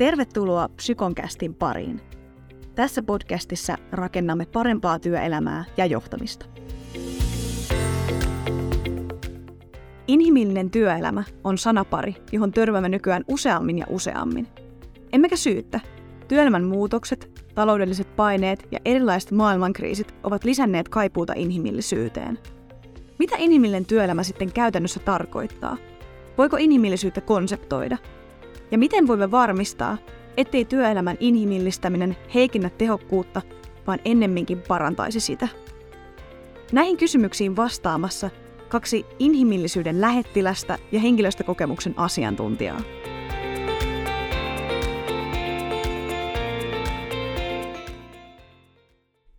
Tervetuloa Psykonkästin pariin. Tässä podcastissa rakennamme parempaa työelämää ja johtamista. Inhimillinen työelämä on sanapari, johon törmäämme nykyään useammin ja useammin. Emmekä syyttä. Työelämän muutokset, taloudelliset paineet ja erilaiset maailmankriisit ovat lisänneet kaipuuta inhimillisyyteen. Mitä inhimillinen työelämä sitten käytännössä tarkoittaa? Voiko inhimillisyyttä konseptoida? Ja miten voimme varmistaa, ettei työelämän inhimillistäminen heikennä tehokkuutta, vaan ennemminkin parantaisi sitä? Näihin kysymyksiin vastaamassa kaksi inhimillisyyden lähettilästä ja henkilöstökokemuksen asiantuntijaa.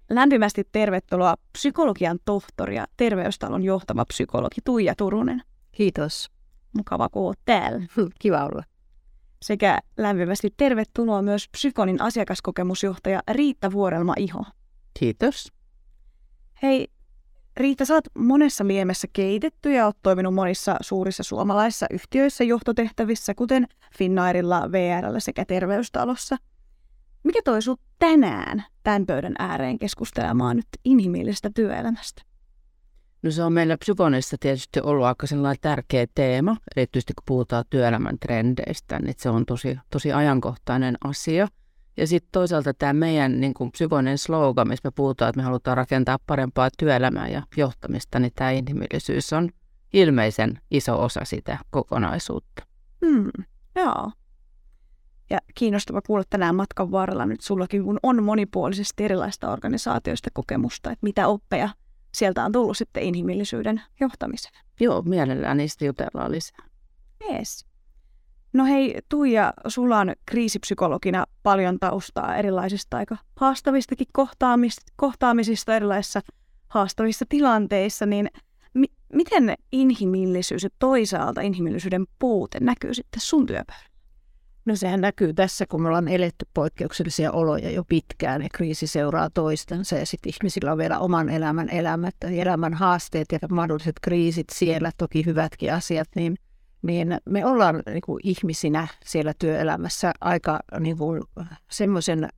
Lämpimästi tervetuloa psykologian tohtori ja terveystalon johtava psykologi Tuija Turunen. Kiitos. Mukava kuulla täällä. Kiva olla. Sekä lämpimästi tervetuloa myös Psykonin asiakaskokemusjohtaja Riitta Vuorelma-Iho. Kiitos. Hei, Riitta, sä oot monessa liemessä keitetty ja oot toiminut monissa suurissa suomalaisissa yhtiöissä johtotehtävissä, kuten Finnairilla, VRllä sekä Terveystalossa. Mikä toi sut tänään tämän pöydän ääreen keskustelemaan nyt inhimillisestä työelämästä? No se on meillä psykonissa tietysti ollut aika sellainen tärkeä teema, erityisesti kun puhutaan työelämän trendeistä, niin se on tosi, tosi ajankohtainen asia. Ja sitten toisaalta tämä meidän niin kuin psykoinen slogan, missä me puhutaan, että me halutaan rakentaa parempaa työelämää ja johtamista, niin tämä inhimillisyys on ilmeisen iso osa sitä kokonaisuutta. Hmm, joo. Ja kiinnostava kuulla tänään matkan varrella nyt sullakin, kun on monipuolisesti erilaista organisaatioista kokemusta, että mitä oppeja sieltä on tullut sitten inhimillisyyden johtamiseen. Joo, mielellään niistä jutellaan lisää. Yes. No hei, Tuija, sulla on kriisipsykologina paljon taustaa erilaisista aika haastavistakin kohtaamista, kohtaamisista erilaisissa haastavissa tilanteissa, niin mi- miten inhimillisyys ja toisaalta inhimillisyyden puute näkyy sitten sun työpäivällä? No sehän näkyy tässä, kun me ollaan eletty poikkeuksellisia oloja jo pitkään ja kriisi seuraa toistensa ja sitten ihmisillä on vielä oman elämän elämät elämän haasteet ja mahdolliset kriisit siellä, toki hyvätkin asiat, niin, niin me ollaan niin kuin ihmisinä siellä työelämässä aika niin kuin, semmoisen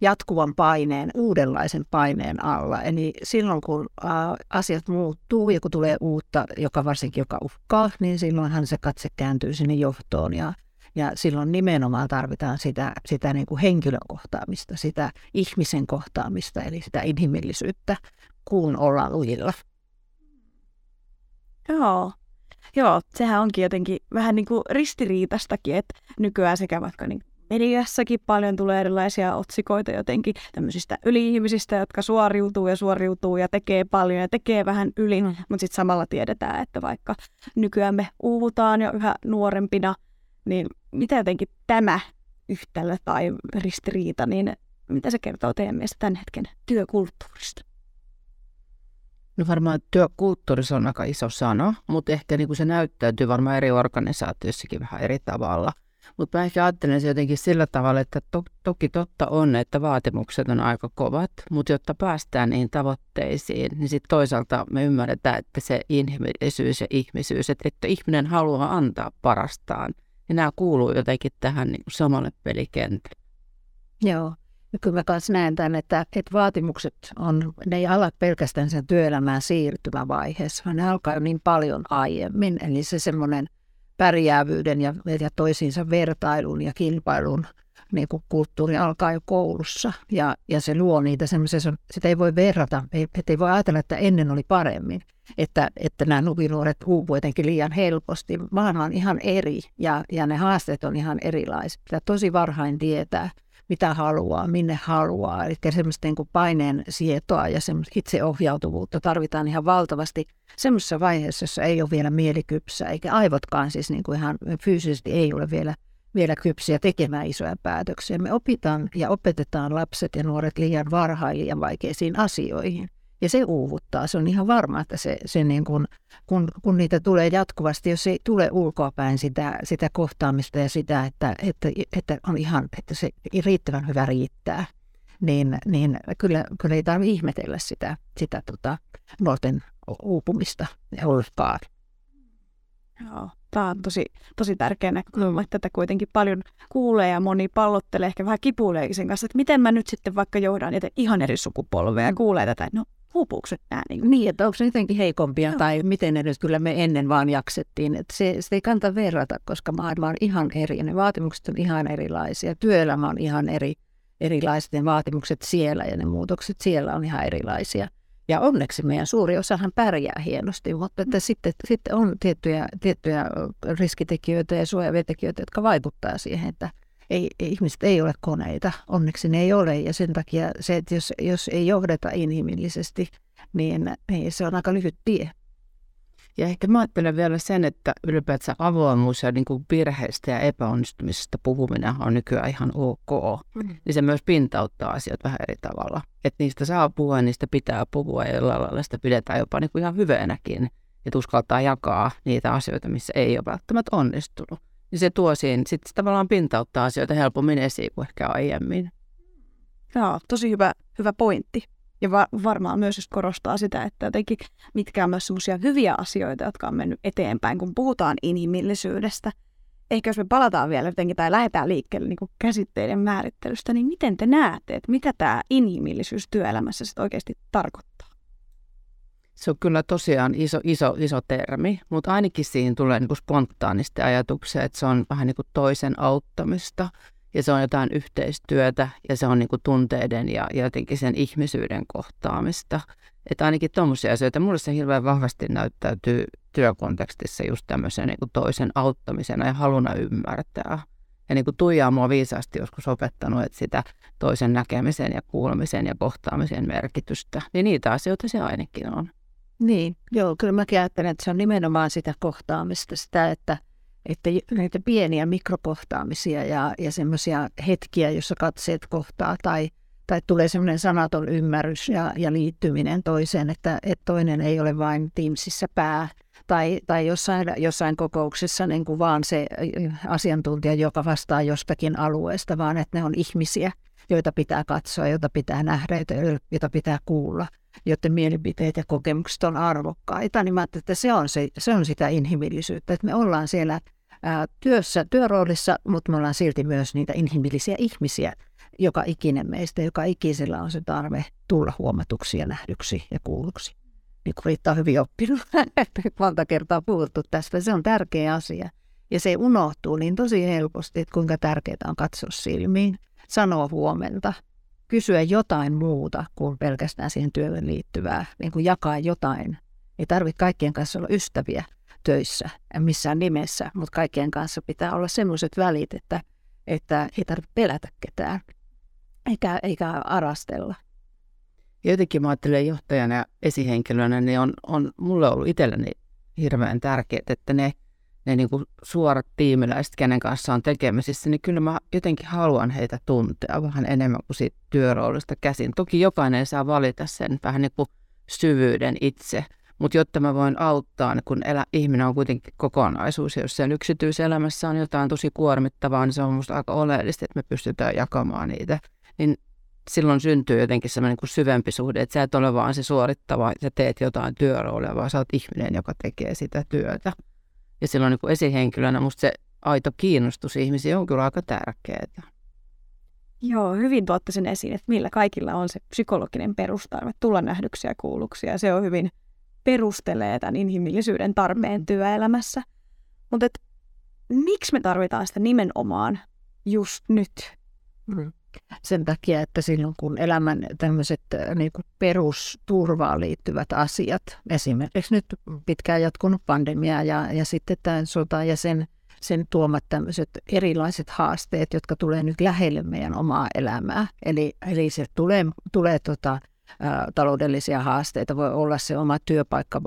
jatkuvan paineen, uudenlaisen paineen alla. Eli silloin kun asiat muuttuu ja kun tulee uutta, joka varsinkin joka uhkaa, niin silloinhan se katse kääntyy sinne johtoon ja ja silloin nimenomaan tarvitaan sitä, sitä niin kuin henkilön kohtaamista, sitä ihmisen kohtaamista, eli sitä inhimillisyyttä, kun ollaan lujilla. Joo. Joo, sehän onkin jotenkin vähän niin kuin ristiriitastakin, että nykyään sekä vaikka niin mediassakin paljon tulee erilaisia otsikoita jotenkin tämmöisistä yli-ihmisistä, jotka suoriutuu ja suoriutuu ja tekee paljon ja tekee vähän yli, mm. mutta sitten samalla tiedetään, että vaikka nykyään me uuvutaan jo yhä nuorempina – niin mitä jotenkin tämä yhtälö tai ristiriita, niin mitä se kertoo teidän mielestä tämän hetken työkulttuurista? No varmaan työkulttuurissa on aika iso sana, mutta ehkä niin kuin se näyttäytyy varmaan eri organisaatioissakin vähän eri tavalla. Mutta mä ehkä ajattelen se jotenkin sillä tavalla, että to, toki totta on, että vaatimukset on aika kovat, mutta jotta päästään niihin tavoitteisiin, niin sitten toisaalta me ymmärretään, että se inhimillisyys ja ihmisyys, että, että ihminen haluaa antaa parastaan ja nämä kuuluu jotenkin tähän niin kuin samalle pelikentälle. Joo. Ja kyllä mä kanssa näen tämän, että, että vaatimukset on, ne ei ala pelkästään sen työelämään siirtymävaiheessa, vaan ne alkaa niin paljon aiemmin. Eli se semmoinen pärjäävyyden ja, ja toisiinsa vertailun ja kilpailun niin kuin kulttuuri alkaa jo koulussa ja, ja se luo niitä semmoisia, sitä ei voi verrata, ei, ei voi ajatella, että ennen oli paremmin, että, että nämä nuvinuoret uupuvat jotenkin liian helposti. Maailma on ihan eri ja, ja ne haasteet on ihan erilaiset. Pitää tosi varhain tietää, mitä haluaa, minne haluaa. Eli semmoista niin paineen sietoa ja semmoista itseohjautuvuutta tarvitaan ihan valtavasti semmoisessa vaiheessa, jossa ei ole vielä mielikypsä, eikä aivotkaan siis niin kuin ihan fyysisesti ei ole vielä vielä kypsiä tekemään isoja päätöksiä. Me opitaan ja opetetaan lapset ja nuoret liian varhain liian vaikeisiin asioihin. Ja se uuvuttaa. Se on ihan varma, että se, se niin kun, kun, kun niitä tulee jatkuvasti, jos ei tule ulkoapäin sitä, sitä kohtaamista ja sitä, että, että, että on ihan, että se riittävän hyvä riittää, niin, niin kyllä, kyllä ei tarvitse ihmetellä sitä, sitä tota, nuorten uupumista ja olkaa. Joo. Tämä on tosi, tosi tärkeä näkökulma, että tätä kuitenkin paljon kuulee ja moni pallottelee, ehkä vähän kipuileekin sen kanssa, että miten mä nyt sitten vaikka johdan niitä ihan eri sukupolveja ja kuulee tätä, no hupuukset nämä. Niin, niin että onko se jotenkin heikompia Joo. tai miten edes kyllä me ennen vaan jaksettiin. Että se, se ei kannata verrata, koska maailma on ihan eri ja ne vaatimukset on ihan erilaisia. Työelämä on ihan eri, erilaiset ne vaatimukset siellä ja ne muutokset siellä on ihan erilaisia. Ja onneksi meidän suuri osahan pärjää hienosti, mutta että sitten, sitten on tiettyjä, tiettyjä riskitekijöitä ja suojavia tekijöitä, jotka vaikuttaa siihen, että ei, ihmiset ei ole koneita. Onneksi ne ei ole ja sen takia se, että jos, jos ei johdeta inhimillisesti, niin, niin se on aika lyhyt tie. Ja ehkä mä ajattelen vielä sen, että ylipäätään avoimuus ja niin kuin virheistä ja epäonnistumisesta puhuminen on nykyään ihan ok. Mm. Niin se myös pintauttaa asiat vähän eri tavalla. Että niistä saa puhua ja niistä pitää puhua ja jollain lailla sitä pidetään jopa niin kuin ihan hyveenäkin. Että uskaltaa jakaa niitä asioita, missä ei ole välttämättä onnistunut. Niin se tuo siinä, sitten se tavallaan pintauttaa asioita helpommin esiin kuin ehkä aiemmin. Joo, tosi hyvä, hyvä pointti. Ja va- varmaan myös just korostaa sitä, että jotenkin mitkä on myös semmoisia hyviä asioita, jotka on mennyt eteenpäin, kun puhutaan inhimillisyydestä. Ehkä jos me palataan vielä jotenkin tai lähdetään liikkeelle niin käsitteiden määrittelystä, niin miten te näette, että mitä tämä inhimillisyys työelämässä sitten oikeasti tarkoittaa? Se on kyllä tosiaan iso, iso, iso termi, mutta ainakin siihen tulee niin kuin spontaanisti ajatuksia, että se on vähän niin kuin toisen auttamista – ja se on jotain yhteistyötä ja se on niin kuin tunteiden ja, jotenkin sen ihmisyyden kohtaamista. Että ainakin tuommoisia asioita, mulle se hirveän vahvasti näyttäytyy työkontekstissa just tämmöisen niin toisen auttamisena ja haluna ymmärtää. Ja niin kuin Tuija on mua viisaasti joskus opettanut, että sitä toisen näkemisen ja kuulemisen ja kohtaamisen merkitystä, niin niitä asioita se ainakin on. Niin, joo, kyllä mä ajattelen, että se on nimenomaan sitä kohtaamista, sitä, että – että näitä pieniä mikrokohtaamisia ja, ja semmoisia hetkiä, jossa katseet kohtaa tai, tai tulee semmoinen sanaton ymmärrys ja, ja liittyminen toiseen, että, että toinen ei ole vain Teamsissa pää tai, tai jossain, jossain kokouksessa niin kuin vaan se asiantuntija, joka vastaa jostakin alueesta, vaan että ne on ihmisiä, joita pitää katsoa, joita pitää nähdä, joita pitää kuulla, joiden mielipiteet ja kokemukset on arvokkaita, niin mä että se on, se, se on sitä inhimillisyyttä, että me ollaan siellä ää, työssä, työroolissa, mutta me ollaan silti myös niitä inhimillisiä ihmisiä, joka ikinen meistä, joka ikisellä on se tarve tulla huomatuksi ja nähdyksi ja kuulluksi. Niin kuin Riitta on hyvin oppinut, monta kertaa puhuttu tästä, se on tärkeä asia. Ja se unohtuu niin tosi helposti, että kuinka tärkeää on katsoa silmiin, sanoa huomenta, kysyä jotain muuta kuin pelkästään siihen työhön liittyvää, niin kuin jakaa jotain. Ei tarvitse kaikkien kanssa olla ystäviä töissä missään nimessä, mutta kaikkien kanssa pitää olla semmoiset välit, että, että ei tarvitse pelätä ketään eikä, eikä arastella. Jotenkin mä ajattelen johtajana ja esihenkilönä, niin on, on mulle ollut itselleni hirveän tärkeää, että ne ne niin kuin suorat tiimiläiset, kenen kanssa on tekemisissä, niin kyllä mä jotenkin haluan heitä tuntea vähän enemmän kuin siitä työroolista käsin. Toki jokainen saa valita sen vähän niin kuin syvyyden itse, mutta jotta mä voin auttaa, niin kun elä, ihminen on kuitenkin kokonaisuus, ja jos sen yksityiselämässä on jotain tosi kuormittavaa, niin se on musta aika oleellista, että me pystytään jakamaan niitä. Niin silloin syntyy jotenkin semmoinen niin syvempi suhde, että sä et ole vaan se suorittava, että teet jotain työroolia, vaan sä oot ihminen, joka tekee sitä työtä. Ja silloin niin kuin esihenkilönä musta se aito kiinnostus ihmisiä on kyllä aika tärkeää. Joo, hyvin tuotte sen esiin, että millä kaikilla on se psykologinen perustarve tulla nähdyksi ja kuulluksi. Ja se on hyvin perustelee tämän inhimillisyyden tarpeen työelämässä. Mutta miksi me tarvitaan sitä nimenomaan just nyt? Mm sen takia, että silloin kun elämän tämmöiset äh, niin kuin perusturvaan liittyvät asiat, esimerkiksi nyt pitkään jatkunut pandemia ja, ja sitten tämä sota ja sen, sen tuomat tämmöiset erilaiset haasteet, jotka tulee nyt lähelle meidän omaa elämää. Eli, eli se tulee, tulee tota, taloudellisia haasteita, voi olla se oma työpaikka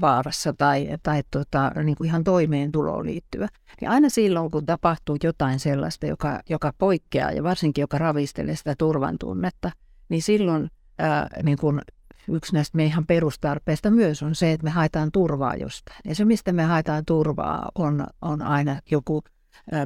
vaarassa tai, tai tota, niin kuin ihan toimeentuloon liittyvä. Ja aina silloin, kun tapahtuu jotain sellaista, joka, joka poikkeaa ja varsinkin joka ravistelee sitä turvan tunnetta, niin silloin ää, niin kuin yksi näistä meidän perustarpeista myös on se, että me haetaan turvaa jostain. Ja se, mistä me haetaan turvaa, on, on aina joku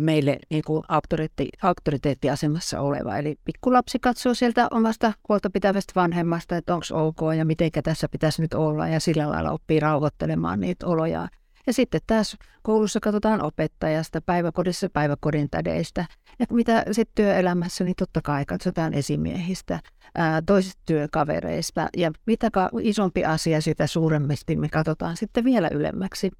meille niin kuin auktoriteetti, auktoriteettiasemassa oleva. Eli pikkulapsi katsoo sieltä omasta huolta pitävästä vanhemmasta, että onko ok ja miten tässä pitäisi nyt olla ja sillä lailla oppii rauhoittelemaan niitä oloja. Ja sitten taas koulussa katsotaan opettajasta, päiväkodissa päiväkodin tädeistä. Ja mitä sitten työelämässä, niin totta kai katsotaan esimiehistä, ää, toisista työkavereista. Ja mitä isompi asia, sitä suuremmasti me katsotaan sitten vielä ylemmäksi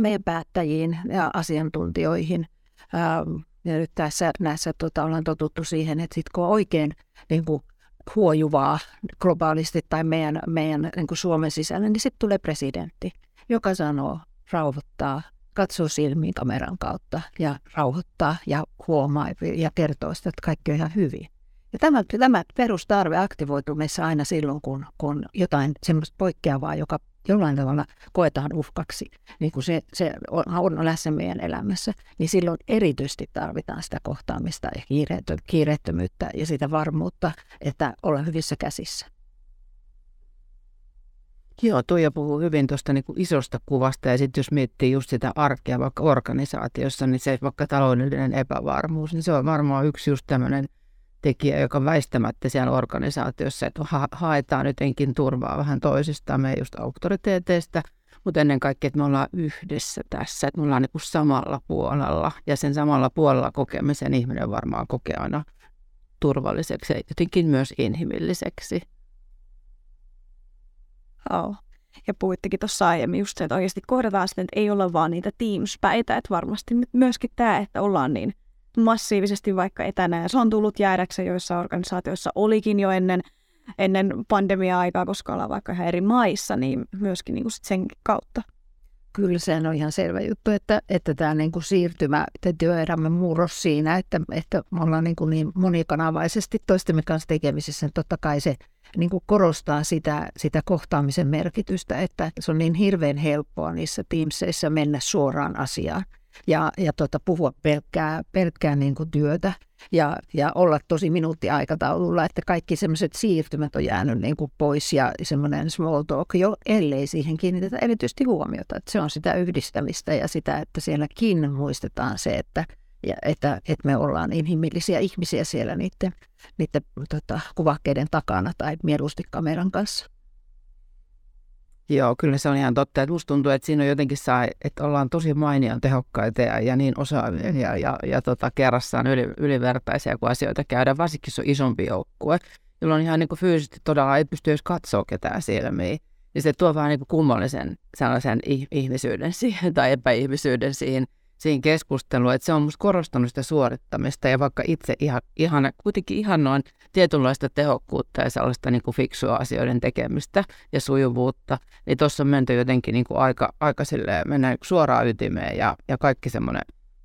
meidän päättäjiin ja asiantuntijoihin. Ää, ja nyt tässä näissä tota, ollaan totuttu siihen, että sitten kun on oikein niin kuin, huojuvaa globaalisti tai meidän, meidän niin kuin Suomen sisällä, niin sitten tulee presidentti, joka sanoo, rauhoittaa, katsoo silmiin kameran kautta ja rauhoittaa ja huomaa ja kertoo sitä, että kaikki on ihan hyvin. Ja tämä, tämä perustarve aktivoituu meissä aina silloin, kun, kun jotain semmoista poikkeavaa, joka jollain tavalla koetaan uhkaksi, niin kuin se, se on, on läsnä meidän elämässä, niin silloin erityisesti tarvitaan sitä kohtaamista ja kiireettömyyttä ja sitä varmuutta, että ollaan hyvissä käsissä. Joo, Tuija puhuu hyvin tuosta niin isosta kuvasta ja sitten jos miettii just sitä arkea vaikka organisaatiossa, niin se vaikka taloudellinen epävarmuus, niin se on varmaan yksi just tämmöinen tekijä, joka väistämättä siellä organisaatiossa, että ha- haetaan jotenkin turvaa vähän toisistamme just auktoriteeteista, mutta ennen kaikkea, että me ollaan yhdessä tässä, että me ollaan niin samalla puolella ja sen samalla puolella kokemisen ihminen varmaan kokee aina turvalliseksi ja jotenkin myös inhimilliseksi. Oh. Ja puhuittekin tuossa aiemmin just se, että oikeasti kohdataan sitten, että ei olla vaan niitä Teams-päitä, että varmasti myöskin tämä, että ollaan niin massiivisesti vaikka etänä, ja se on tullut jäädäkseen joissa organisaatioissa olikin jo ennen, ennen pandemia-aikaa, koska ollaan vaikka ihan eri maissa, niin myöskin niin kuin sit sen kautta. Kyllä se on ihan selvä juttu, että, että tämä niin kuin siirtymä, että työelämän murros siinä, että, että me ollaan niin, kuin niin monikanavaisesti toistemme kanssa tekemisissä, niin totta kai se niin kuin korostaa sitä, sitä kohtaamisen merkitystä, että se on niin hirveän helppoa niissä Teamseissa mennä suoraan asiaan ja, ja tota, puhua pelkkää, pelkkää niin kuin työtä ja, ja olla tosi minuuttiaikataululla, että kaikki semmoiset siirtymät on jäänyt niin kuin pois ja semmoinen small talk, jo ellei siihen kiinnitetä erityisesti huomiota. Että se on sitä yhdistämistä ja sitä, että sielläkin muistetaan se, että, ja, että, että me ollaan inhimillisiä ihmisiä siellä niiden, niiden tota, kuvakkeiden takana tai mieluusti kameran kanssa. Joo, kyllä se on ihan totta. Että musta tuntuu, että siinä on jotenkin saa, että ollaan tosi mainian tehokkaita ja, ja niin osaavia ja, ja, ja tota, kerrassaan yli, ylivertaisia, kun asioita käydään, varsinkin se on isompi joukkue, jolloin ihan niin kuin fyysisesti todella ei pysty edes katsoa ketään silmiin. Niin se tuo vähän niin kuin kummallisen sellaisen ihmisyyden siihen tai epäihmisyyden siihen siihen keskusteluun, että se on musta korostanut sitä suorittamista ja vaikka itse ihan, ihan kuitenkin ihan noin tietynlaista tehokkuutta ja sellaista niin kuin fiksua asioiden tekemistä ja sujuvuutta, niin tuossa on menty jotenkin niin kuin aika, aika silleen, mennään suoraan ytimeen ja, ja kaikki semmoinen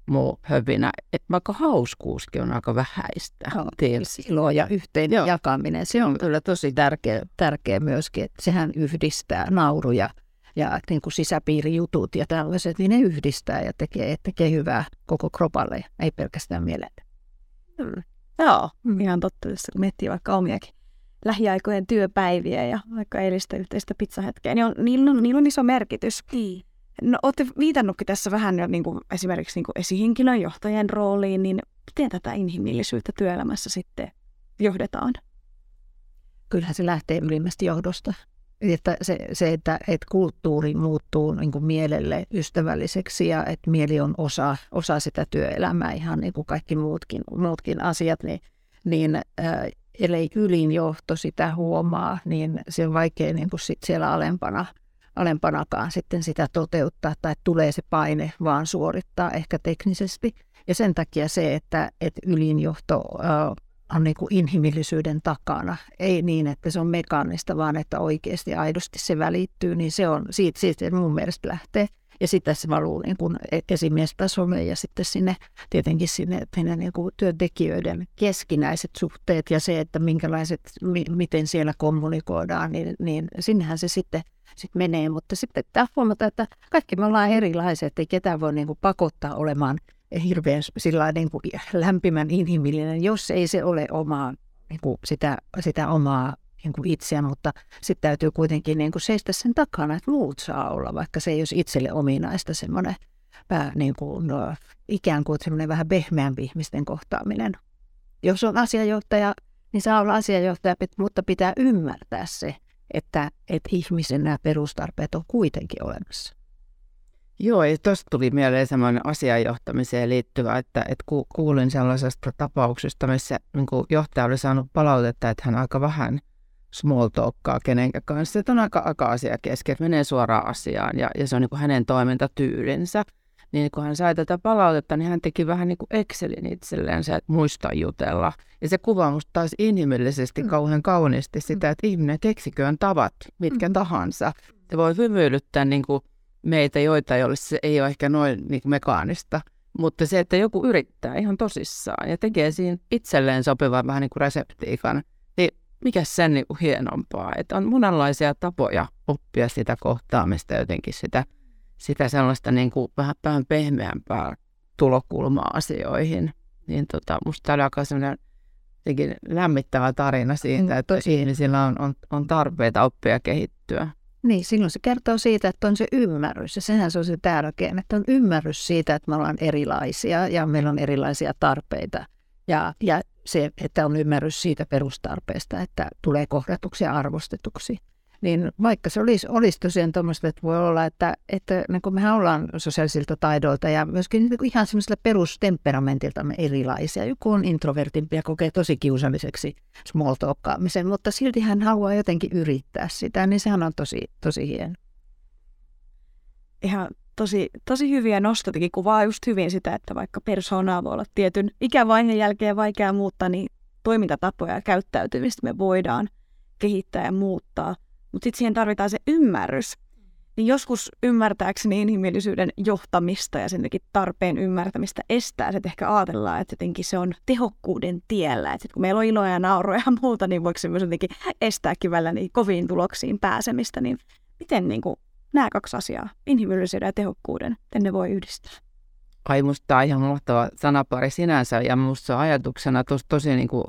muu hövinä. Et vaikka hauskuuskin on aika vähäistä. No, ilo ja yhteen Joo. jakaminen, se on kyllä tosi tärkeä, tärkeä myöskin. Että sehän yhdistää nauruja ja niin kuin sisäpiirijutut ja tällaiset, niin ne yhdistää ja tekee, tekee hyvää koko kropalle, ei pelkästään mielelle. Mm. Joo, mm. ihan totta, jos miettii vaikka omiakin lähiaikojen työpäiviä ja vaikka eilistä yhteistä pizzahetkeä, niin on, niillä, on, niillä on iso merkitys. Niin. No, olette viitannutkin tässä vähän jo niin kuin esimerkiksi niin kuin esihenkilön johtajan rooliin, niin miten tätä inhimillisyyttä työelämässä sitten johdetaan? Kyllähän se lähtee ylimmästä johdosta. Että se, se että, että kulttuuri muuttuu niin kuin mielelle ystävälliseksi ja että mieli on osa, osa sitä työelämää, ihan niin kuin kaikki muutkin, muutkin asiat, niin, niin äh, ellei ylin johto sitä huomaa, niin se on vaikea niin kuin sit siellä alempana, alempanakaan sitten sitä toteuttaa tai tulee se paine vaan suorittaa ehkä teknisesti. Ja sen takia se, että, että ylinjohto äh, on niin kuin inhimillisyyden takana. Ei niin, että se on mekaanista, vaan että oikeasti aidosti se välittyy, niin se on siitä, siitä mun mielestä lähtee. Ja sitten se valuu niin kuin e-, esimiestasolle ja sitten sinne tietenkin sinne, sinne niin kuin työntekijöiden keskinäiset suhteet ja se, että minkälaiset, mi, miten siellä kommunikoidaan, niin, niin sinnehän se sitten sit menee. Mutta sitten pitää huomata, että kaikki me ollaan erilaiset, ei ketään voi niin kuin pakottaa olemaan – hirveän sillä niin kuin lämpimän inhimillinen, jos ei se ole omaa, niin kuin sitä, sitä omaa niin kuin itseä, mutta sitten täytyy kuitenkin niin kuin seistä sen takana, että muut saa olla, vaikka se ei olisi itselle ominaista semmoinen pää, niin kuin, no, ikään kuin semmoinen vähän pehmeämpi ihmisten kohtaaminen. Jos on asiajohtaja, niin saa olla asiajohtaja, mutta pitää ymmärtää se, että, että ihmisen nämä perustarpeet on kuitenkin olemassa. Joo, ja tuosta tuli mieleen semmoinen asianjohtamiseen liittyvä, että, että ku, kuulin sellaisesta tapauksesta, missä niin johtaja oli saanut palautetta, että hän aika vähän small talkkaa kenenkään kanssa. Että on aika, aika asia kesken, että menee suoraan asiaan ja, ja se on niin kuin hänen toimintatyylinsä. Niin kun hän sai tätä palautetta, niin hän teki vähän niin kuin Excelin itselleen se, että muista jutella. Ja se kuvaa musta taas inhimillisesti mm. kauhean kauniisti sitä, että ihminen keksiköön tavat, mitkä mm. tahansa. Se voi hymyilyttää niin kuin meitä, joita ei ole, se ei ole ehkä noin niin kuin mekaanista. Mutta se, että joku yrittää ihan tosissaan ja tekee siinä itselleen sopivan vähän niin kuin reseptiikan, niin mikä sen niin kuin hienompaa. Että on monenlaisia tapoja oppia sitä kohtaamista jotenkin sitä, sitä sellaista niin kuin vähän, vähän pehmeämpää tulokulmaa asioihin. Niin tota, musta oli aika sellainen lämmittävä tarina siitä, mm, että ihmisillä on, on, on tarpeita oppia kehittyä. Niin, silloin se kertoo siitä, että on se ymmärrys ja sehän se on se tärkein, että on ymmärrys siitä, että me ollaan erilaisia ja meillä on erilaisia tarpeita. Ja, ja se, että on ymmärrys siitä perustarpeesta, että tulee kohdatuksi ja arvostetuksi. Niin vaikka se olisi, olisi tosiaan tuommoista, että voi olla, että, että niin kuin mehän ollaan sosiaalisilta taidoilta ja myöskin niin kuin ihan semmoisella perustemperamentiltamme erilaisia. Joku on introvertimpi ja kokee tosi kiusalliseksi small mutta silti hän haluaa jotenkin yrittää sitä, niin sehän on tosi, tosi hieno. Ihan tosi, tosi hyviä nostotikin kuvaa just hyvin sitä, että vaikka persoonaa voi olla tietyn ikävaiheen jälkeen vaikea muuttaa, niin toimintatapoja ja käyttäytymistä me voidaan kehittää ja muuttaa – mutta sitten siihen tarvitaan se ymmärrys. Niin joskus ymmärtääkseni inhimillisyyden johtamista ja sen tarpeen ymmärtämistä estää se, että ehkä ajatellaan, että jotenkin se on tehokkuuden tiellä. Että kun meillä on iloa ja nauroja ja muuta, niin voiko se myös jotenkin estääkin välillä niin koviin tuloksiin pääsemistä. Niin miten niin kuin, nämä kaksi asiaa, inhimillisyyden ja tehokkuuden, miten ne voi yhdistää? Ai musta tämä on ihan mahtava sanapari sinänsä ja musta ajatuksena tos, tosi niin kuin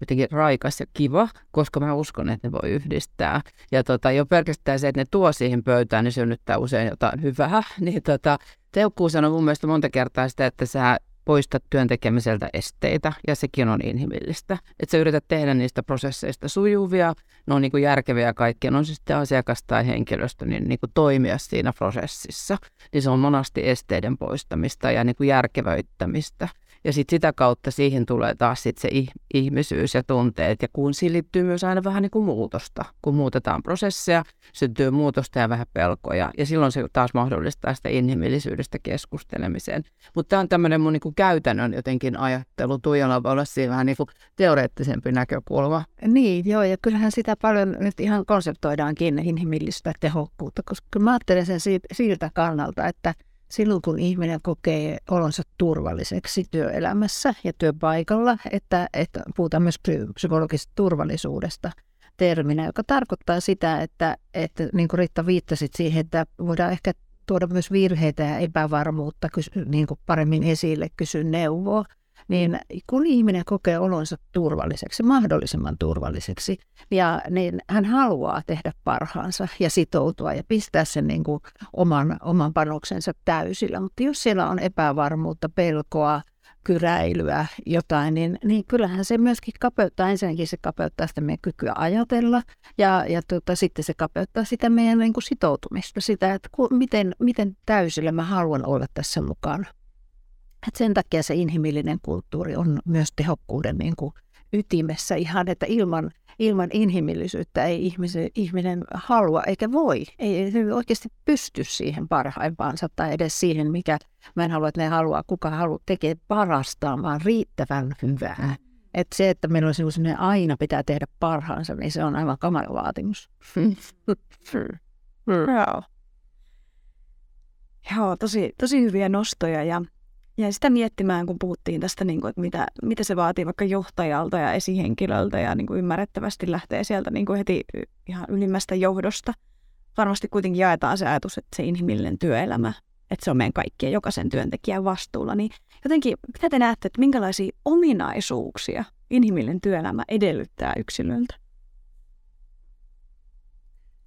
jotenkin raikas ja kiva, koska mä uskon, että ne voi yhdistää. Ja tota, jo pelkästään se, että ne tuo siihen pöytään, niin synnyttää usein jotain hyvää. Niin tota, Teukkuus sanoi mun mielestä monta kertaa sitä, että sä poistat työntekemiseltä esteitä, ja sekin on inhimillistä. Että sä yrität tehdä niistä prosesseista sujuvia, ne on niin kuin järkeviä kaikkia, on se sitten asiakas tai henkilöstö, niin, niin kuin toimia siinä prosessissa. Niin se on monasti esteiden poistamista ja niin kuin järkevöittämistä. Ja sitten sitä kautta siihen tulee taas sit se ihmisyys ja tunteet. Ja kun siihen liittyy myös aina vähän niin kuin muutosta. Kun muutetaan prosesseja, syntyy muutosta ja vähän pelkoja. Ja silloin se taas mahdollistaa sitä inhimillisyydestä keskustelemiseen. Mutta tämä on tämmöinen mun niin kuin käytännön jotenkin ajattelu. Tuijalla voi olla siinä vähän niin teoreettisempi näkökulma. Niin, joo. Ja kyllähän sitä paljon nyt ihan konseptoidaankin inhimillistä tehokkuutta. Koska mä ajattelen sen siitä, siltä kannalta, että – silloin, kun ihminen kokee olonsa turvalliseksi työelämässä ja työpaikalla, että, että puhutaan myös psykologisesta turvallisuudesta terminä, joka tarkoittaa sitä, että, että niin kuin Riitta viittasit siihen, että voidaan ehkä tuoda myös virheitä ja epävarmuutta niin kuin paremmin esille, kysyä neuvoa niin kun ihminen kokee olonsa turvalliseksi, mahdollisimman turvalliseksi, ja niin hän haluaa tehdä parhaansa ja sitoutua ja pistää sen niin kuin oman, oman panoksensa täysillä. Mutta jos siellä on epävarmuutta, pelkoa, kyräilyä, jotain, niin, niin kyllähän se myöskin kapeuttaa, ensinnäkin se kapeuttaa sitä meidän kykyä ajatella ja, ja tota, sitten se kapeuttaa sitä meidän niin kuin sitoutumista, sitä, että ku, miten, miten täysillä mä haluan olla tässä mukana. Et sen takia se inhimillinen kulttuuri on myös tehokkuuden niin kuin ytimessä ihan, että ilman, ilman inhimillisyyttä ei ihmisen, ihminen halua eikä voi. Ei, ei oikeasti pysty siihen parhaimpaansa tai edes siihen, mikä mä en halua, että ne haluaa, kuka haluaa tekee parastaan, vaan riittävän hyvää. Että se, että meillä on sellainen aina pitää tehdä parhaansa, niin se on aivan kamala vaatimus. Joo. Joo, tosi, tosi hyviä nostoja ja ja sitä miettimään, kun puhuttiin tästä, niin kuin, että mitä, mitä se vaatii vaikka johtajalta ja esihenkilöltä ja niin kuin ymmärrettävästi lähtee sieltä niin kuin heti ihan ylimmästä johdosta. Varmasti kuitenkin jaetaan se ajatus, että se inhimillinen työelämä, että se on meidän kaikkien jokaisen työntekijän vastuulla. Niin jotenkin, mitä te näette, että minkälaisia ominaisuuksia inhimillinen työelämä edellyttää yksilöltä?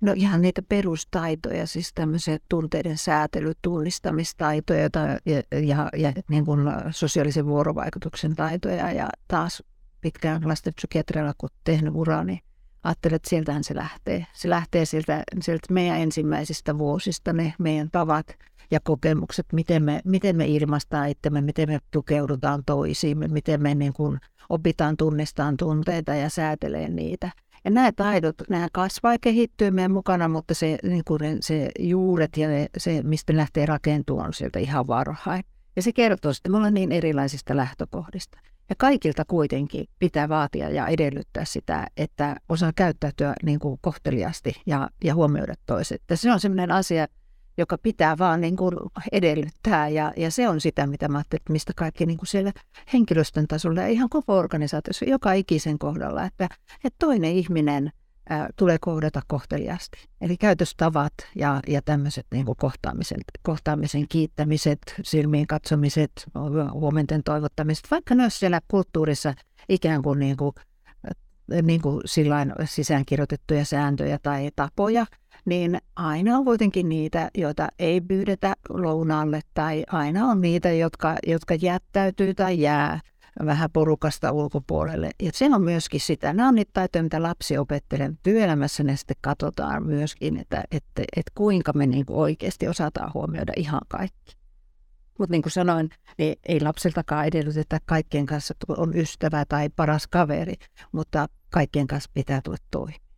No ihan niitä perustaitoja, siis tämmöisiä tunteiden säätely, tunnistamistaitoja ja, ja, ja niin kuin sosiaalisen vuorovaikutuksen taitoja. Ja taas pitkään lastenpsykiatrialla, kun tehnyt uraa, niin ajattelin, että sieltähän se lähtee. Se lähtee sieltä, sieltä meidän ensimmäisistä vuosista, ne meidän tavat, ja kokemukset, miten me, miten me ilmaistaan itsemme, miten me tukeudutaan toisiimme, miten me niin kuin opitaan tunnistamaan tunteita ja säätelee niitä. Ja nämä taidot, nämä kasvaa ja kehittyy meidän mukana, mutta se, niin kuin se juuret ja se, mistä lähtee rakentumaan, on sieltä ihan varhain. Ja se kertoo, että me ollaan niin erilaisista lähtökohdista. Ja kaikilta kuitenkin pitää vaatia ja edellyttää sitä, että osaa käyttäytyä niin kuin kohteliasti ja, ja huomioida toiset. Ja se on sellainen asia, joka pitää vaan niin kuin edellyttää. Ja, ja se on sitä, mitä mä ajattelin, että mistä kaikki niin kuin siellä henkilöstön tasolla ja ihan koko organisaatiossa, joka ikisen kohdalla, että, että toinen ihminen ää, tulee kohdata kohteliasti. Eli käytöstavat ja, ja tämmöiset niin kuin kohtaamisen, kohtaamisen kiittämiset, silmiin katsomiset, huomenten toivottamiset, vaikka ne siellä kulttuurissa ikään kuin, niin kuin niin kuin sisäänkirjoitettuja sääntöjä tai tapoja, niin aina on kuitenkin niitä, joita ei pyydetä lounaalle tai aina on niitä, jotka, jotka jättäytyy tai jää vähän porukasta ulkopuolelle. Ja se on myöskin sitä. Nämä on niitä taitoja, mitä lapsi opettelee. Työelämässä ne sitten katsotaan myöskin, että, että, että kuinka me niin kuin oikeasti osataan huomioida ihan kaikki. Mutta niin kuin sanoin, niin ei lapsiltakaan edellytetä kaikkien kanssa on ystävä tai paras kaveri, mutta kaikkien kanssa pitää tulla toimeen.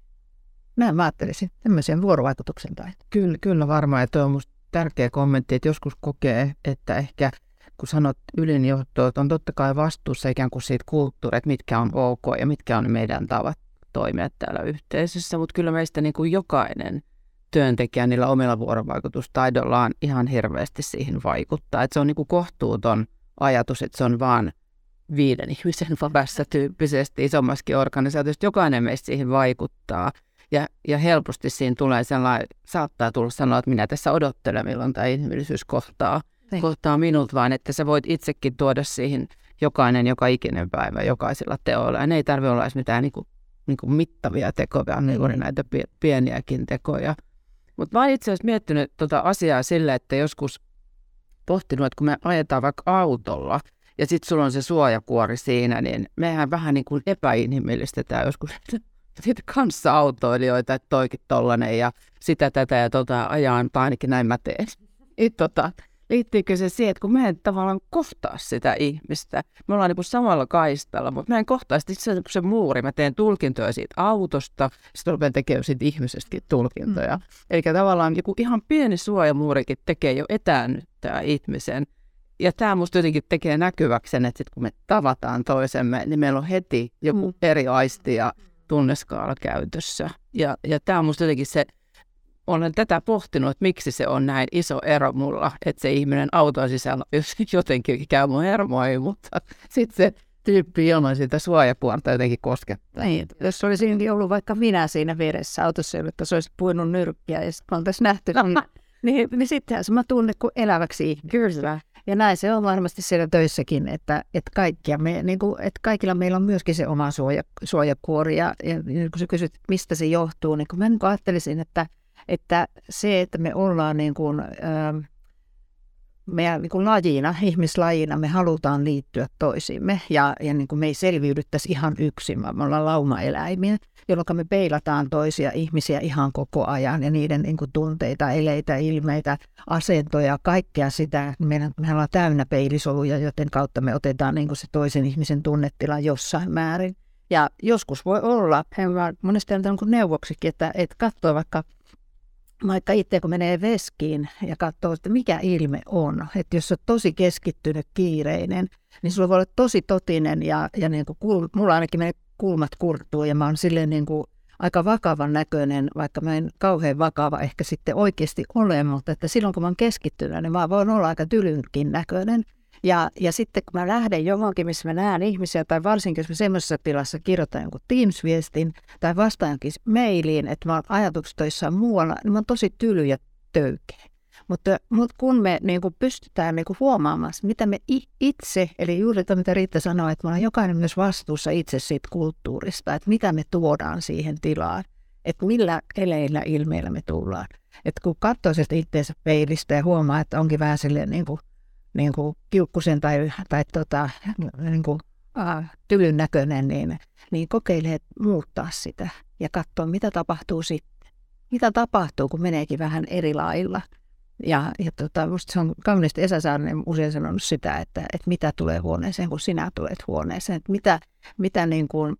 Näin mä ajattelisin, tämmöisen vuorovaikutuksen taito. Kyllä, kyllä varmaan, että on musta tärkeä kommentti, että joskus kokee, että ehkä kun sanot ylinjohto, että on totta kai vastuussa ikään kuin siitä kulttuuria, että mitkä on ok ja mitkä on meidän tavat toimia täällä yhteisössä, mutta kyllä meistä niin kuin jokainen työntekijä niillä omilla vuorovaikutustaidoillaan ihan hirveästi siihen vaikuttaa. Että se on niin kuin kohtuuton ajatus, että se on vaan viiden ihmisen varassa tyyppisesti isommaskin organisaatiosta. Jokainen meistä siihen vaikuttaa. Ja, ja helposti siinä tulee sellainen, saattaa tulla sanoa, että minä tässä odottelen, milloin tämä inhimillisyys kohtaa, niin. kohtaa minut, vaan että sä voit itsekin tuoda siihen jokainen, joka ikinen päivä, jokaisella teolla. Ja ne ei tarvitse olla edes mitään niin kuin, niin kuin mittavia tekoja, niin kuin näitä pieniäkin tekoja. Mutta mä oon itse asiassa miettinyt tuota asiaa sille, että joskus pohtinut, että kun me ajetaan vaikka autolla, ja sitten sulla on se suojakuori siinä, niin mehän vähän niin kuin epäinhimillistetään joskus kanssa autoilijoita, että toikin tollanen ja sitä tätä ja tota ajaan, tai ainakin näin mä teen. It, tota, liittyykö se siihen, että kun mä en tavallaan kohtaa sitä ihmistä, me ollaan niin samalla kaistalla, mutta mä en kohtaa sitä se, se muuri, mä teen tulkintoja siitä autosta, sitten rupean tekemään siitä ihmisestäkin tulkintoja. Mm. Eli tavallaan joku ihan pieni suojamuurikin tekee jo etäännyttää ihmisen. Ja tämä musta jotenkin tekee näkyväksi sen, että sit kun me tavataan toisemme, niin meillä on heti joku mm. eri aisti ja tunneskaala käytössä. Ja, ja tämä on musta jotenkin se, olen tätä pohtinut, että miksi se on näin iso ero mulla, että se ihminen auton sisällä jotenkin käy mun hermoihin, mutta sitten se tyyppi ilman sitä suojapuolta jotenkin koskettaa. Niin, jos olisi ollut vaikka minä siinä vieressä autossa, että se olisi puinut nyrkkiä ja sitten oltaisiin nähty, niin, niin, niin sittenhän se mä tunne kuin eläväksi ihminen. Kyllä. Ja näin se on varmasti siellä töissäkin, että, että, kaikkia me, niin kuin, että kaikilla meillä on myöskin se oma suoja, suojakuori. Ja, ja niin kun sä kysyt, mistä se johtuu, niin kun mä niin ajattelisin, että, että se, että me ollaan niin kuin, ähm, meidän niin kuin lajina, ihmislajina, me halutaan liittyä toisiimme ja, ja niin kuin me ei selviydyttäisi ihan yksin, vaan me ollaan laumaeläimiä, jolloin me peilataan toisia ihmisiä ihan koko ajan ja niiden niin kuin tunteita, eleitä, ilmeitä, asentoja, kaikkea sitä. Meidän, me ollaan täynnä peilisoluja, joten kautta me otetaan niin kuin se toisen ihmisen tunnetila jossain määrin. Ja joskus voi olla, monesti on neuvoksikin, että, että katsoo vaikka vaikka itse kun menee veskiin ja katsoo, että mikä ilme on, että jos on tosi keskittynyt, kiireinen, niin sulla voi olla tosi totinen ja, ja niin kuin kul, mulla ainakin menee kulmat kurttuu ja mä oon silleen niin kuin aika vakavan näköinen, vaikka mä en kauhean vakava ehkä sitten oikeasti ole, mutta että silloin kun mä oon keskittynyt, niin mä voin olla aika tylynkin näköinen. Ja, ja sitten kun mä lähden johonkin, missä mä näen ihmisiä, tai varsinkin jos mä semmoisessa tilassa kirjoitan jonkun Teams-viestin tai vastaan jonkin mailiin, että mä oon ajatukset muualla, niin mä oon tosi tyly ja töykeä. Mutta, mutta kun me niin kuin pystytään niin kuin huomaamaan, mitä me itse, eli juuri tämä, mitä Riitta sanoi, että me ollaan jokainen myös vastuussa itse siitä kulttuurista, että mitä me tuodaan siihen tilaan, että millä eleillä ilmeillä me tullaan. Että kun katsoo sieltä itseensä peilistä ja huomaa, että onkin vähän silleen niin kuin niin kuin kiukkusen tai, tai tota, niin kuin, äh, tylyn näköinen, niin, niin kokeilee muuttaa sitä ja katsoa, mitä tapahtuu sitten. Mitä tapahtuu, kun meneekin vähän eri lailla. Ja, ja tota, musta se on kauniisti Esa Saarinen usein sanonut sitä, että, että mitä tulee huoneeseen, kun sinä tulet huoneeseen. Että mitä, mitä, niin kuin,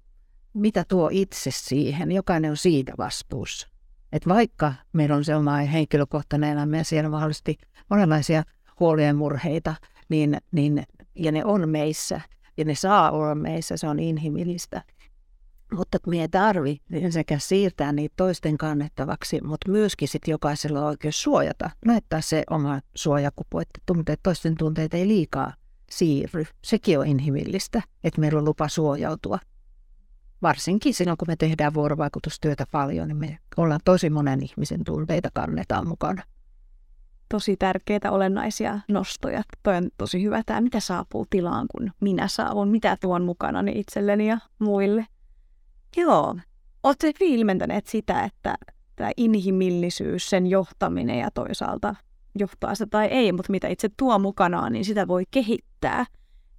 mitä tuo itse siihen. Jokainen on siitä vastuussa. Että vaikka meillä on se oma henkilökohtainen elämä ja siellä mahdollisesti monenlaisia huolia ja murheita, niin, niin, ja ne on meissä ja ne saa olla meissä, se on inhimillistä. Mutta me ei tarvi sekä siirtää niitä toisten kannettavaksi, mutta myöskin sitten jokaisella on oikeus suojata, laittaa se oma suojakupu, että tunteet, toisten tunteet ei liikaa siirry. Sekin on inhimillistä, että meillä on lupa suojautua. Varsinkin silloin, kun me tehdään vuorovaikutustyötä paljon, niin me ollaan tosi monen ihmisen tunteita kannetaan mukana. Tosi tärkeitä, olennaisia nostoja. Toi on tosi hyvä tämä, mitä saapuu tilaan, kun minä saavun, mitä tuon mukana itselleni ja muille. Joo. Olette ilmentäneet sitä, että tämä inhimillisyys, sen johtaminen ja toisaalta johtaa sitä tai ei, mutta mitä itse tuo mukanaan, niin sitä voi kehittää.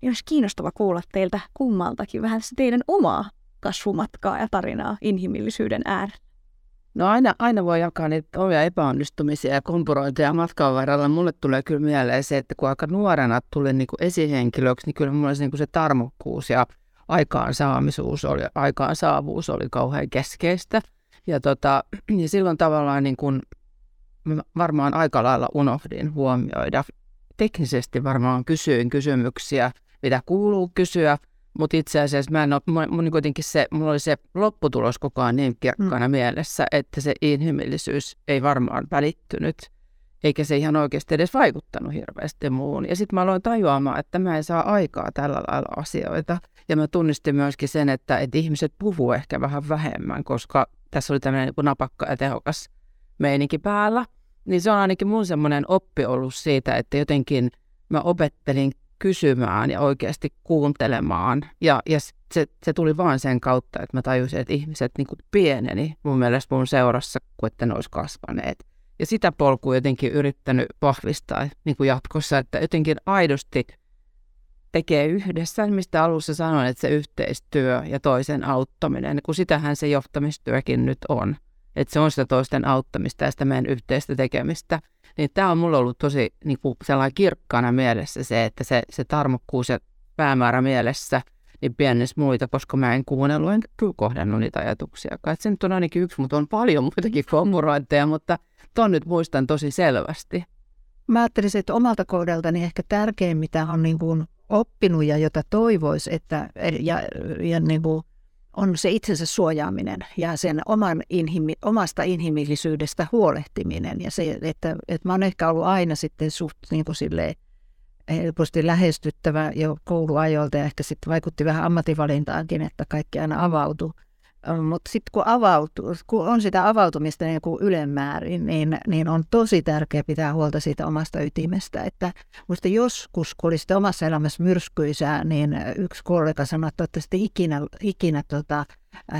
Niin olisi kiinnostava kuulla teiltä kummaltakin vähän se teidän omaa kasvumatkaa ja tarinaa inhimillisyyden äärellä. No aina, aina voi jakaa niitä omia epäonnistumisia ja kompurointeja matkan varrella. Mulle tulee kyllä mieleen se, että kun aika nuorena tuli niin kuin esihenkilöksi, niin kyllä mulla olisi niin kuin se tarmokkuus ja aikaansaamisuus oli, aikaansaavuus oli kauhean keskeistä. Ja, tota, ja silloin tavallaan niin kuin, varmaan aika lailla unohdin huomioida. Teknisesti varmaan kysyin kysymyksiä, mitä kuuluu kysyä, mutta itse asiassa mä en ole, mun, kuitenkin se, mulla oli se lopputulos koko ajan niin kirkkaana mm. mielessä, että se inhimillisyys ei varmaan välittynyt eikä se ihan oikeasti edes vaikuttanut hirveästi muun. Ja sitten mä aloin tajuamaan, että mä en saa aikaa tällä lailla asioita. Ja mä tunnistin myöskin sen, että, että ihmiset puhuu ehkä vähän vähemmän, koska tässä oli tämmöinen niin napakka ja tehokas meininki päällä. Niin se on ainakin mun semmoinen oppi ollut siitä, että jotenkin mä opettelin kysymään ja oikeasti kuuntelemaan. Ja, ja se, se tuli vain sen kautta, että mä tajusin, että ihmiset niin kuin pieneni mun mielestä mun seurassa, kuin että ne olisi kasvaneet. Ja sitä polkua jotenkin yrittänyt vahvistaa niin kuin jatkossa, että jotenkin aidosti tekee yhdessä, mistä alussa sanoin, että se yhteistyö ja toisen auttaminen, kun sitähän se johtamistyökin nyt on. Että se on sitä toisten auttamista ja sitä meidän yhteistä tekemistä. Niin tämä on mulla ollut tosi niin kuin sellainen kirkkaana mielessä se, että se, se tarmokkuus ja päämäärä mielessä – niin pienessä muita, koska mä en kuunnellut enkä kyllä kohdannut niitä ajatuksia. Että se nyt on ainakin yksi, mutta on paljon muitakin kommurointeja, mutta ton nyt muistan tosi selvästi. Mä ajattelisin, että omalta kohdeltani ehkä tärkein, mitä on niin kuin oppinut ja jota toivoisi, että ja, ja niin kuin on se itsensä suojaaminen ja sen oman inhimi, omasta inhimillisyydestä huolehtiminen. Ja se, että, että mä oon ehkä ollut aina sitten suht niin kuin silleen, helposti lähestyttävä jo kouluajoilta ja ehkä sitten vaikutti vähän ammatinvalintaankin, että kaikki aina avautui. Mutta sitten kun, kun on sitä avautumista niin kuin ylemmäärin, niin, niin on tosi tärkeää pitää huolta siitä omasta ytimestä. Että muista joskus, kun oli sitten omassa elämässä myrskyisää, niin yksi kollega sanoi, että ikinä, ikinä tota,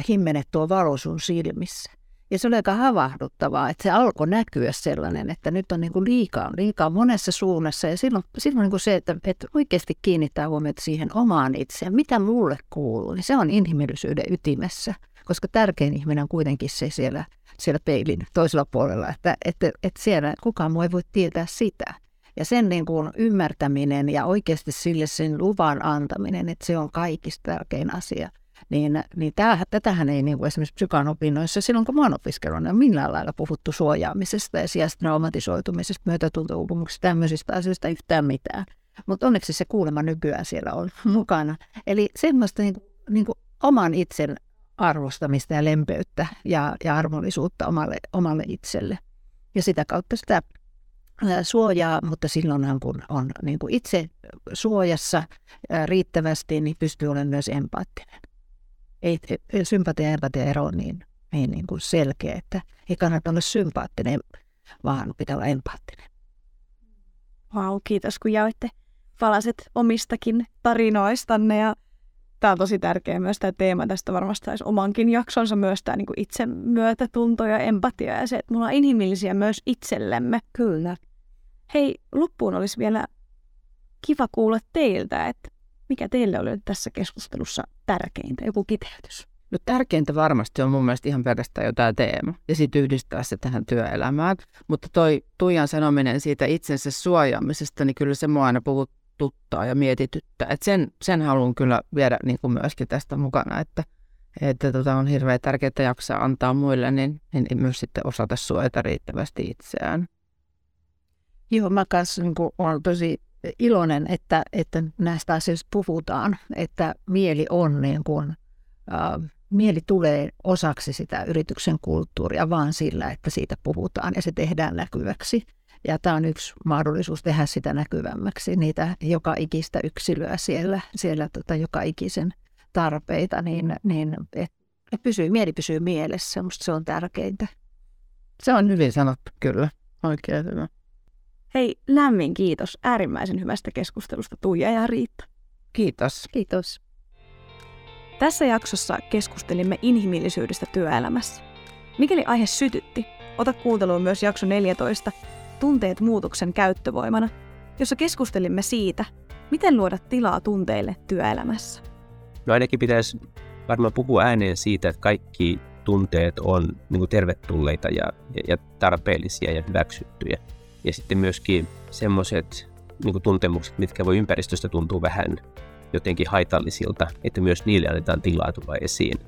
himmenet tuo valo sun silmissä. Ja se oli aika havahduttavaa, että se alkoi näkyä sellainen, että nyt on niin kuin liikaa, liikaa monessa suunnassa. Ja silloin, silloin niin kuin se, että, että oikeasti kiinnittää huomiota siihen omaan itseään, mitä mulle kuuluu, niin se on inhimillisyyden ytimessä. Koska tärkein ihminen on kuitenkin se siellä, siellä peilin toisella puolella, että, että, että siellä kukaan muu ei voi tietää sitä. Ja sen niin kuin ymmärtäminen ja oikeasti sille sen luvan antaminen, että se on kaikista tärkein asia – niin, niin tämähän, tätähän ei niin kuin esimerkiksi psykan opinnoissa silloin, kun mä oon opiskellut, niin millään lailla puhuttu suojaamisesta ja sijasta traumatisoitumisesta, myötätuntouumuksesta, tämmöisistä asioista yhtään mitään. Mutta onneksi se kuulema nykyään siellä on mukana. Eli semmoista niin, niin kuin oman itsen arvostamista ja lempeyttä ja, ja armollisuutta omalle, omalle itselle. Ja sitä kautta sitä suojaa, mutta silloinhan kun on niin kuin itse suojassa riittävästi, niin pystyy olemaan myös empaattinen ei, sympatia ja empatia ero niin, niin, niin kuin selkeä, että ei kannata olla sympaattinen, vaan pitää olla empaattinen. Vau, kiitos kun jaoitte palaset omistakin tarinoistanne ja tämä on tosi tärkeä myös tämä teema. Tästä varmasti olisi omankin jaksonsa myös tämä niin itse myötätunto ja empatia ja se, että me ollaan inhimillisiä myös itsellemme. Kyllä. Hei, loppuun olisi vielä kiva kuulla teiltä, että mikä teille oli tässä keskustelussa tärkeintä? Joku kiteytys No tärkeintä varmasti on mun mielestä ihan pelkästään jo tämä teema ja sitten yhdistää se tähän työelämään. Mutta toi Tuijan sanominen siitä itsensä suojaamisesta, niin kyllä se mua aina puhututtaa ja mietityttää. Et sen, sen haluan kyllä viedä niin kuin myöskin tästä mukana, että, että tota on hirveän tärkeää jaksaa antaa muille, niin, niin myös sitten osata suojata riittävästi itseään. Joo, mä kanssa niin olen tosi iloinen, että, että näistä asioista puhutaan, että mieli on niin kuin, äh, mieli tulee osaksi sitä yrityksen kulttuuria vaan sillä, että siitä puhutaan ja se tehdään näkyväksi. Ja tämä on yksi mahdollisuus tehdä sitä näkyvämmäksi, niitä joka ikistä yksilöä siellä, siellä tota, joka ikisen tarpeita, niin, niin että et pysyy, mieli pysyy mielessä. Minusta se on tärkeintä. Se on hyvin sanottu, kyllä. Oikein hyvä. Hei, lämmin kiitos äärimmäisen hyvästä keskustelusta Tuija ja Riitta. Kiitos. Kiitos. Tässä jaksossa keskustelimme inhimillisyydestä työelämässä. Mikäli aihe sytytti, ota kuunteluun myös jakso 14, Tunteet muutoksen käyttövoimana, jossa keskustelimme siitä, miten luoda tilaa tunteille työelämässä. No ainakin pitäisi varmaan puhua ääneen siitä, että kaikki tunteet on niin kuin tervetulleita ja, ja tarpeellisia ja hyväksyttyjä. Ja sitten myöskin semmoiset niin tuntemukset, mitkä voi ympäristöstä tuntua vähän jotenkin haitallisilta, että myös niille annetaan tilaa tulla esiin.